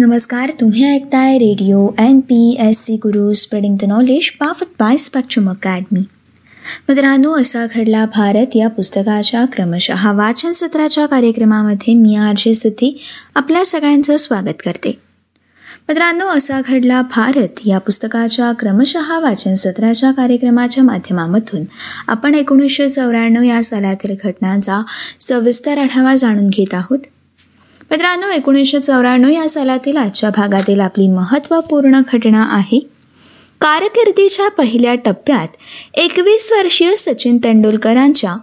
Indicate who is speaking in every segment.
Speaker 1: नमस्कार तुम्ही ऐकताय radio N P S C Guru spreading the knowledge पाफट by Spectrum Academy मित्रांनो असा घडला भारत या पुस्तकाच्या क्रमशः वाचन सत्राच्या कार्यक्रमामध्ये मी आर जे आपल्या सगळ्यांचं स्वागत करते. मित्रांनो असा घडला भारत या पुस्तकाच्या क्रमशः वाचन सत्राच्या कार्यक्रमाच्या माध्यमामधून. आपण एकोणीसशे चौऱ्याण्णव या सालातील घटनांचा सविस्तर आढावा जाणून घेत आहोत. मित्रांनो एकोणीसशे चौऱ्याण्णव या सालातील आजच्या भागातील आपली महत्त्वपूर्ण घटना आहे कारकिर्दीच्या पहिल्या टप्प्यात एकवीस वर्षीय सचिन तेंडुलकरांच्या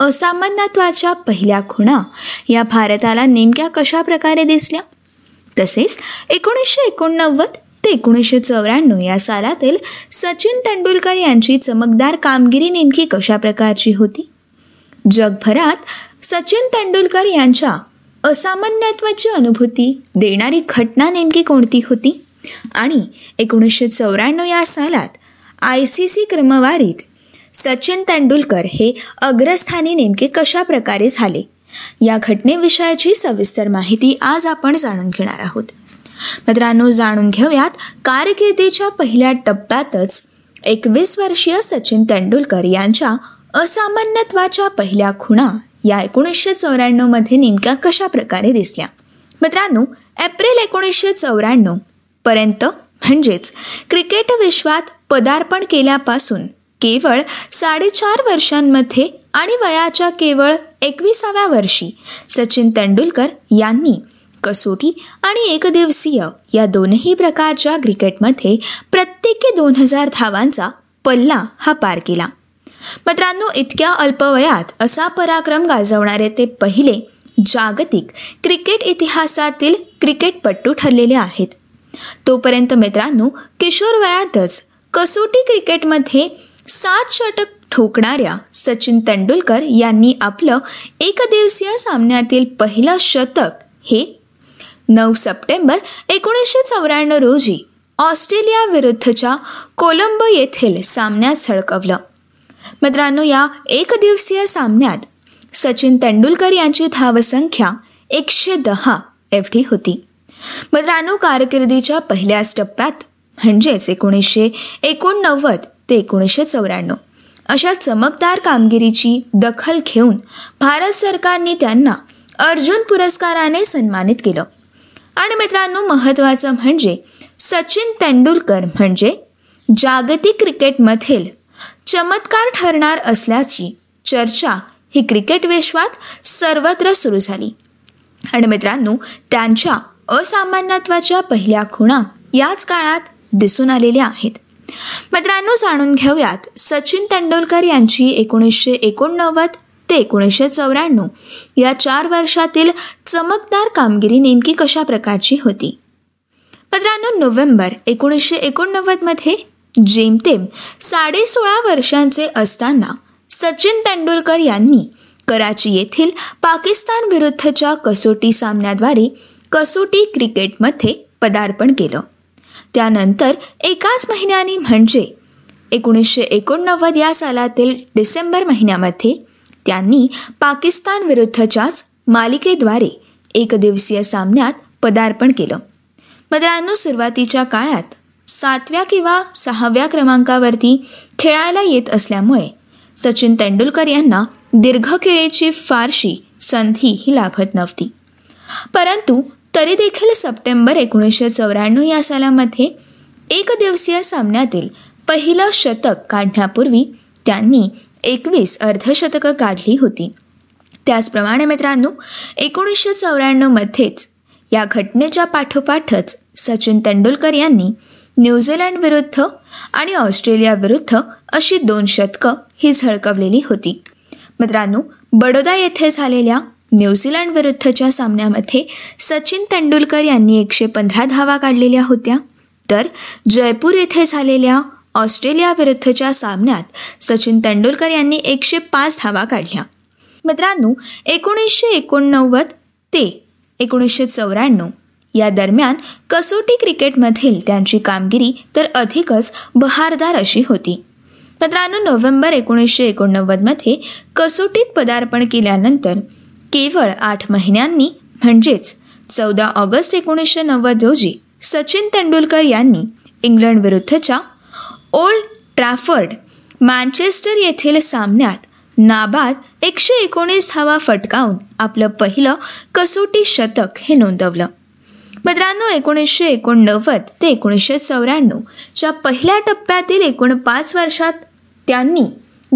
Speaker 1: असामान्यत्वाच्या पहिल्या खुणा या भारताला नेमक्या कशा प्रकारे दिसल्या? तसेच एकोणीसशे एकोणनव्वद ते एकोणीसशे चौऱ्याण्णव या सालातील सचिन तेंडुलकर यांची चमकदार कामगिरी नेमकी कशा प्रकारची होती? जगभरात सचिन तेंडुलकर यांच्या असामान्यत्वाची अनुभूती देणारी घटना नेमकी कोणती होती? आणि एकोणीसशे चौऱ्याण्णव या सालात आय सी सी क्रमवारीत सचिन तेंडुलकर हे अग्रस्थानी नेमके कशा प्रकारे झाले? या घटनेविषयाची सविस्तर माहिती आज आपण जाणून घेणार आहोत. मित्रांनो जाणून घेऊयात कारकिर्दीच्या पहिल्या टप्प्यातच एकवीस वर्षीय सचिन तेंडुलकर यांच्या असामान्यत्वाच्या पहिल्या खुणा या एकोणीसशे चौऱ्याण्णवमध्ये नेमक्या कशा प्रकारे दिसल्या? मित्रांनो एप्रिल एकोणीसशे चौऱ्याण्णव पर्यंत म्हणजेच क्रिकेट विश्वात पदार्पण केल्यापासून केवळ साडेचार वर्षांमध्ये आणि वयाच्या केवळ एकविसाव्या वर्षी सचिन तेंडुलकर यांनी कसोटी आणि एकदिवसीय या दोनही प्रकारच्या क्रिकेटमध्ये प्रत्येकी दोन हजार धावांचा पल्ला हा पार केला. मित्रांनो इतक्या अल्पवयात असा पराक्रम गाजवणारे ते पहिले जागतिक क्रिकेट इतिहासातील क्रिकेटपट्टू ठरलेले आहेत. तोपर्यंत मित्रांनो किशोर वयातच कसोटी क्रिकेटमध्ये सात षटक ठोकणाऱ्या सचिन तेंडुलकर यांनी आपलं एकदिवसीय सामन्यातील पहिलं शतक हे नऊ सप्टेंबर एकोणीसशे चौऱ्याण्णव रोजी ऑस्ट्रेलियाविरुद्धच्या कोलंबो येथील सामन्यात झळकवलं. मित्रांनो या एकदिवसीय सामन्यात सचिन तेंडुलकर यांची धावसंख्या एकशे दहा एवढी होती. मित्रांनो कारकिर्दीच्या पहिल्याच टप्प्यात म्हणजेच एकोणीसशे एकोणनव्वद ते एकोणीसशे चौऱ्याण्णव अशा चमकदार कामगिरीची दखल घेऊन भारत सरकारने त्यांना अर्जुन पुरस्काराने सन्मानित केलं. आणि मित्रांनो महत्त्वाचं म्हणजे सचिन तेंडुलकर म्हणजे जागतिक क्रिकेटमधील चमत्कार ठरणार असल्याची चर्चा ही क्रिकेट विश्वात सर्वत्र सुरू झाली. आणि मित्रांनो त्यांच्या असामान्यत्वाच्या पहिल्या खुणा याच काळात दिसून आलेल्या आहेत. मित्रांनो जाणून घेऊयात सचिन तेंडुलकर यांची एकोणीसशे एकोणनव्वद ते एकोणीसशे चौऱ्याण्णव या चार वर्षातील चमकदार कामगिरी नेमकी कशा प्रकारची होती? मित्रांनो नोव्हेंबर एकोणीसशे एकोणनव्वदमध्ये जेमतेम साडे सोळा वर्षांचे असताना सचिन तेंडुलकर यांनी कराची येथील पाकिस्तान विरुद्धच्या कसोटी सामन्याद्वारे कसोटी क्रिकेटमध्ये पदार्पण केलं. त्यानंतर एकाच महिन्याने म्हणजे एकोणीसशे एकोणनव्वद या सालातील डिसेंबर महिन्यामध्ये त्यांनी पाकिस्तान विरुद्धच्याच मालिकेद्वारे एकदिवसीय सामन्यात पदार्पण केलं. मित्रांनो सुरुवातीच्या काळात सातव्या किंवा सहाव्या क्रमांकावरती खेळायला येत असल्यामुळे सचिन तेंडुलकर यांना दीर्घखेळीची फारशी संधी ही लाभत नव्हती. परंतु तरी देखील सप्टेंबर एकोणीसशे चौऱ्याण्णव या सालामध्ये एकदिवसीय सामन्यातील पहिलं शतक काढण्यापूर्वी त्यांनी एकवीस अर्धशतकं काढली होती. त्याचप्रमाणे मित्रांनो एकोणीसशे चौऱ्याण्णवमध्येच या घटनेच्या पाठोपाठच सचिन तेंडुलकर यांनी न्यूझीलंड विरुद्ध आणि ऑस्ट्रेलिया विरुद्ध अशी दोन शतकं ही झळकवलेली होती. मित्रांनो बडोदा येथे झालेल्या न्यूझीलंड विरुद्धच्या सामन्यामध्ये सचिन तेंडुलकर यांनी एकशे पंधरा धावा काढलेल्या होत्या. तर जयपूर येथे झालेल्या ऑस्ट्रेलिया विरुद्धच्या सामन्यात सचिन तेंडुलकर यांनी एकशे पाच धावा काढल्या. मित्रांनो एकोणीसशे एकोणनव्वद ते एकोणीसशे चौऱ्याण्णव या दरम्यान कसोटी क्रिकेटमधील त्यांची कामगिरी तर अधिकच बहारदार अशी होती. मित्रांनो नोव्हेंबर एकोणीसशे एकोणनव्वदमध्ये कसोटीत पदार्पण केल्यानंतर केवळ आठ महिन्यांनी म्हणजेच चौदा ऑगस्ट एकोणीसशे नव्वद रोजी सचिन तेंडुलकर यांनी इंग्लंडविरुद्धच्या ओल्ड ट्रॅफर्ड मँचेस्टर येथील सामन्यात नाबाद एकशे एकोणीस धावा फटकावून आपलं पहिलं कसोटी शतक हे नोंदवलं. मित्रांनो एकोणीसशे एकोणनव्वद ते एकोणीसशे चौऱ्याण्णवच्या पहिल्या टप्प्यातील एकूण पाच वर्षात त्यांनी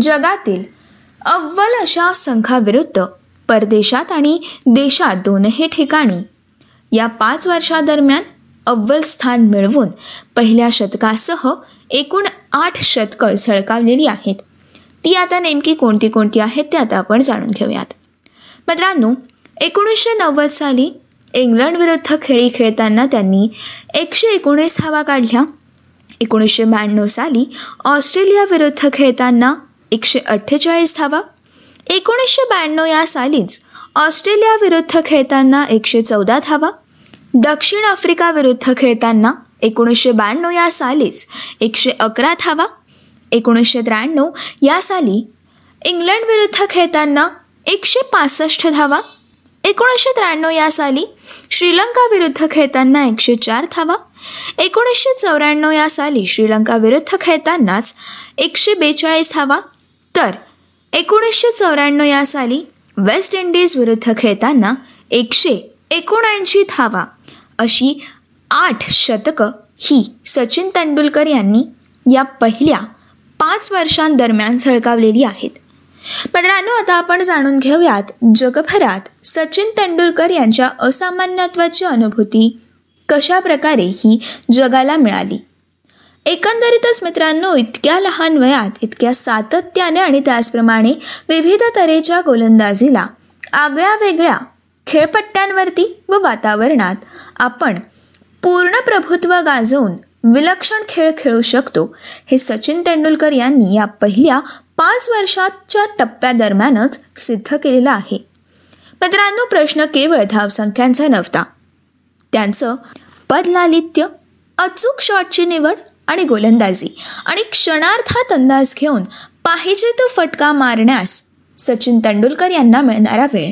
Speaker 1: जगातील अव्वल अशा संघाविरुद्ध परदेशात आणि देशात दोनही ठिकाणी या पाच वर्षादरम्यान अव्वल स्थान मिळवून पहिल्या शतकासह एकूण आठ शतकं झळकावलेली आहेत. ती आता नेमकी कोणती कोणती आहेत ते आता आपण जाणून घेऊयात. मित्रांनो एकोणीसशे नव्वद साली इंग्लंड विरुद्ध खेळी खेळताना त्यांनी एकशे एकोणीस धावा काढल्या. एकोणीसशे ब्याण्णव साली ऑस्ट्रेलियाविरुद्ध खेळताना एकशे अठ्ठेचाळीस धावा. एकोणीसशे ब्याण्णव या सालीच ऑस्ट्रेलियाविरुद्ध खेळताना एकशे चौदा धावा. दक्षिण आफ्रिका विरुद्ध खेळताना एकोणीसशे ब्याण्णव या सालीच एकशे अकरा धावा. एकोणीसशे त्र्याण्णव या साली इंग्लंड विरुद्ध खेळताना एकशे पासष्ट धावा. एकोणीसशे त्र्याण्णव या साली श्रीलंका विरुद्ध खेळताना एकशे चार धावा. एकोणीसशे चौऱ्याण्णव या साली श्रीलंका विरुद्ध खेळतानाच एकशे बेचाळीस धावा. तर एकोणीसशे चौऱ्याण्णव या साली वेस्ट इंडिज विरुद्ध खेळताना एकशे एकोणऐंशी धावा. अशी आठ शतकं ही सचिन तेंडुलकर यांनी या पहिल्या पाच वर्षांदरम्यान झळकावलेली आहेत. मित्रांनो आता आपण जाणून घेऊयात जगभरात सचिन तेंडुलकर यांच्या असामान्यत्वाची अनुभूती कशा प्रकारे ही जगाला मिळाली? एकंदरीतच मित्रांनो इतक्या लहान वयात इतक्या सातत्याने आणि त्याचप्रमाणे विविध तऱ्हेच्या गोलंदाजीला आगळ्या वेगळ्या खेळपट्ट्यांवरती व वातावरणात आपण पूर्ण प्रभुत्व गाजवून विलक्षण खेळ खेळू शकतो हे सचिन तेंडुलकर यांनी या पहिल्या पाच वर्षाच्या टप्प्यादरम्यानच सिद्ध केलेलं आहे. मित्रांनो प्रश्न केवळ धावसंख्यांचा नव्हता. त्यांचं पदलालित्य अचूक शॉटची निवड आणि गोलंदाजी आणि क्षणार्थात अंदाज घेऊन पाहिजे तो फटका मारण्यास सचिन तेंडुलकर यांना मिळणारा वेळ.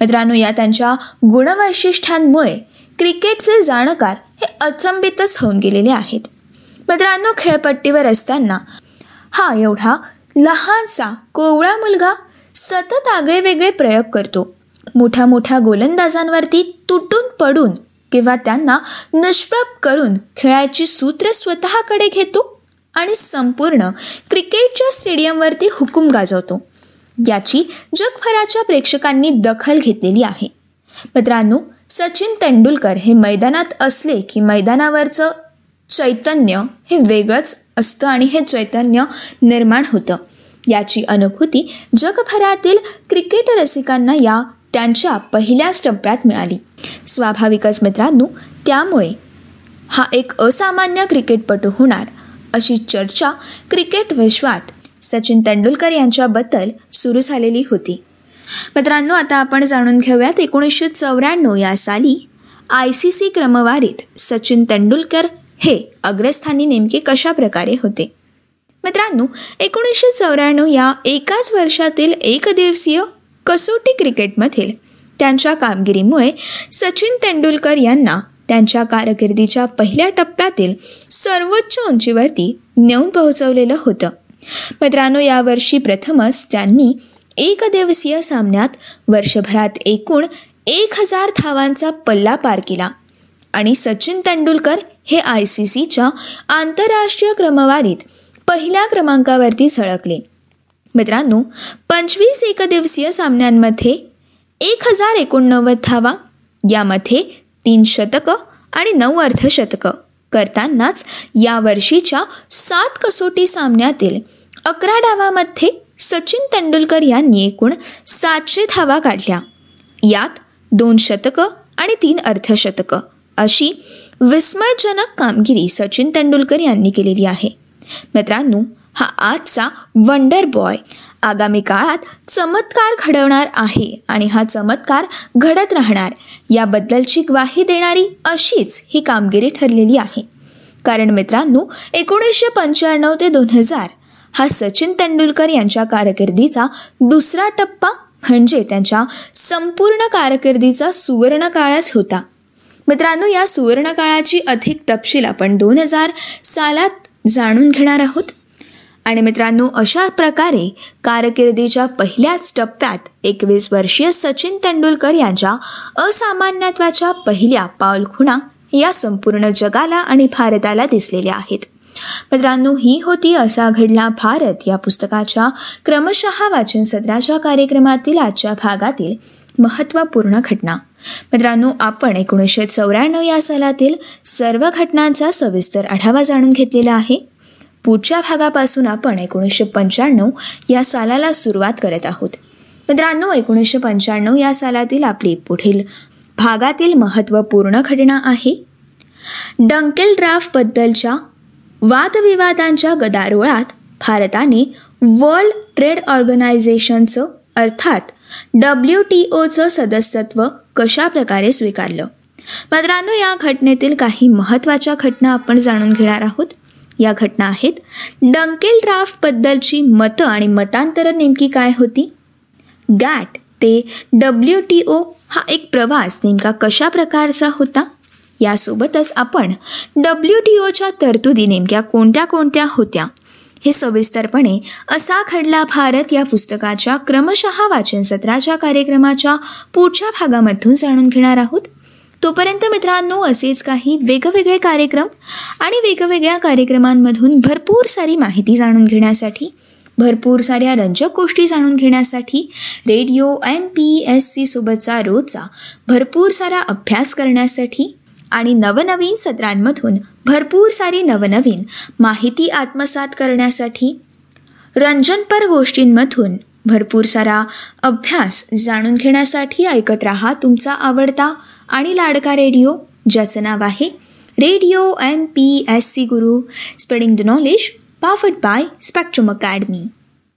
Speaker 1: मित्रांनो या त्यांच्या गुणवैशिष्ट्यांमुळे क्रिकेटचे जाणकार हे अचंबितच होऊन गेलेले आहेत. मित्रांनो खेळपट्टीवर असताना हा एवढा लहानसा कोवळा मुलगा सतत आगळे वेगळे प्रयोग करतो. मोठ्या मोठ्या गोलंदाजांवरती तुटून पडून किंवा त्यांना निष्प्रभ करून खेळाची सूत्र स्वतःकडे घेतो आणि संपूर्ण क्रिकेटच्या स्टेडियमवरती हुकूम गाजवतो. याची जगभराच्या प्रेक्षकांनी दखल घेतलेली आहे. मित्रांनो सचिन तेंडुलकर हे मैदानात असले की मैदानावरचं चैतन्य हे वेगळंच असतं आणि हे चैतन्य निर्माण होतं. याची अनुभूती जगभरातील क्रिकेट रसिकांना या त्यांच्या पहिल्याच टप्प्यात मिळाली. स्वाभाविकच मित्रांनो त्यामुळे हा एक असामान्य क्रिकेटपटू होणार अशी चर्चा क्रिकेट विश्वात सचिन तेंडुलकर यांच्याबद्दल सुरू झालेली होती. मित्रांनो आता आपण जाणून घेऊयात एकोणीसशे चौऱ्याण्णव या साली आय सी सी क्रमवारीत सचिन तेंडुलकर हे अग्रस्थानी नेमके कशा प्रकारे होते? मित्रांनो एकोणीसशे चौऱ्याण्णव या एकाच वर्षातील एकदिवसीय कसोटी क्रिकेटमधील त्यांच्या कामगिरीमुळे सचिन तेंडुलकर यांना त्यांच्या कारकिर्दीच्या पहिल्या टप्प्यातील सर्वोच्च उंचीवरती नेऊन पोहोचवलेलं होतं. मित्रांनो यावर्षी प्रथमच त्यांनी एकदिवसीय सामन्यात वर्षभरात एकूण एक हजार धावांचा पल्ला पार केला आणि सचिन तेंडुलकर हे आय सी सीच्या आंतरराष्ट्रीय क्रमवारीत पहिल्या क्रमांकावरती झळकले. मित्रांनो पंचवीस एकदिवसीय सामन्यांमध्ये एक हजार एकोणनव्वद धावा यामध्ये तीन शतकं आणि नऊ अर्धशतकं करतानाच या वर्षीच्या सात कसोटी सामन्यातील अकरा डावामध्ये सचिन तेंडुलकर यांनी एकूण सातशे धावा काढल्या. यात दोन शतकं आणि तीन अर्धशतकं अशी विस्मयजनक कामगिरी सचिन तेंडुलकर यांनी केलेली आहे. मित्रांनो हा आजचा वंडर बॉय. आगामी काळात चमत्कार घडवणार आहे आणि हा चमत्कार घडत राहणार. याबद्दलची ग्वाही देणारी अशीच ही कामगिरी ठरलेली आहे. कारण मित्रांनो एकोणीसशे पंच्याण्णव ते दोन हजार हा सचिन तेंडुलकर यांच्या कारकिर्दीचा दुसरा टप्पा म्हणजे त्यांच्या संपूर्ण कारकिर्दीचा सुवर्ण काळच होता. मित्रांनो या सुवर्ण काळाची अधिक तपशील आपण दोन हजार सालात जाणून घेणार आहोत. आणि मित्रांनो अशा प्रकारे कारकिर्दीच्या पहिल्याच टप्प्यात एकवीस वर्षीय सचिन तेंडुलकर यांच्या असामान्यत्वाच्या पहिल्या पाऊलखुणा या संपूर्ण जगाला आणि भारताला दिसलेल्या आहेत. मित्रांनो ही होती असा घडला भारत या पुस्तकाच्या क्रमशः वाचन सत्राच्या कार्यक्रमातील आजच्या भागातील महत्त्वपूर्ण घटना. मित्रांनो आपण एकोणीसशे चौऱ्याण्णव या सालातील सर्व घटनांचा सविस्तर आढावा जाणून घेतलेला आहे. पुढच्या भागापासून आपण एकोणीसशे पंच्याण्णव या सालाला सुरुवात करत आहोत. मित्रांनो एकोणीसशे पंच्याण्णव या सालातील आपली पुढील भागातील महत्त्वपूर्ण घटना आहे. डंकेल ड्राफ्टबद्दलच्या वादविवादांच्या गदारोळात भारताने वर्ल्ड ट्रेड ऑर्गनायझेशनचं अर्थात डब्ल्यू टी ओचं सदस्यत्व कशा प्रकारे स्वीकारलं? मित्रांनो या घटनेतील काही महत्त्वाच्या घटना आपण जाणून घेणार आहोत. या घटना आहेत. डंकेल ड्राफ्टबद्दलची मतं आणि मतांतरं नेमकी काय होती? गॅट ते डब्ल्यू टी ओ हा एक प्रवास नेमका कशा प्रकारचा होता? यासोबतच आपण डब्ल्यू टी ओच्या तरतुदी नेमक्या कोणत्या कोणत्या होत्या? हे सविस्तरपणे असा खडला भारत या पुस्तकाच्या क्रमशः वाचन सत्राच्या कार्यक्रमाच्या पुढच्या भागामधून जाणून घेणार आहोत. तोपर्यंत मित्रांनो असेच काही वेगवेगळे कार्यक्रम आणि वेगवेगळ्या कार्यक्रमांमधून भरपूर सारी माहिती जाणून घेण्यासाठी भरपूर साऱ्या रंजक गोष्टी जाणून घेण्यासाठी radio M P S C सोबतचा रोजचा भरपूर सारा अभ्यास करण्यासाठी आणि नवनवीन सत्रांमधून भरपूर सारी नवनवीन माहिती आत्मसात करण्यासाठी रंजनपर गोष्टींमधून भरपूर सारा अभ्यास जाणून घेण्यासाठी ऐकत रहा तुमचा आवडता आणि लाडका रेडिओ ज्याचं नाव आहे radio M P S C Guru spreading the knowledge पाफट by Spectrum academy.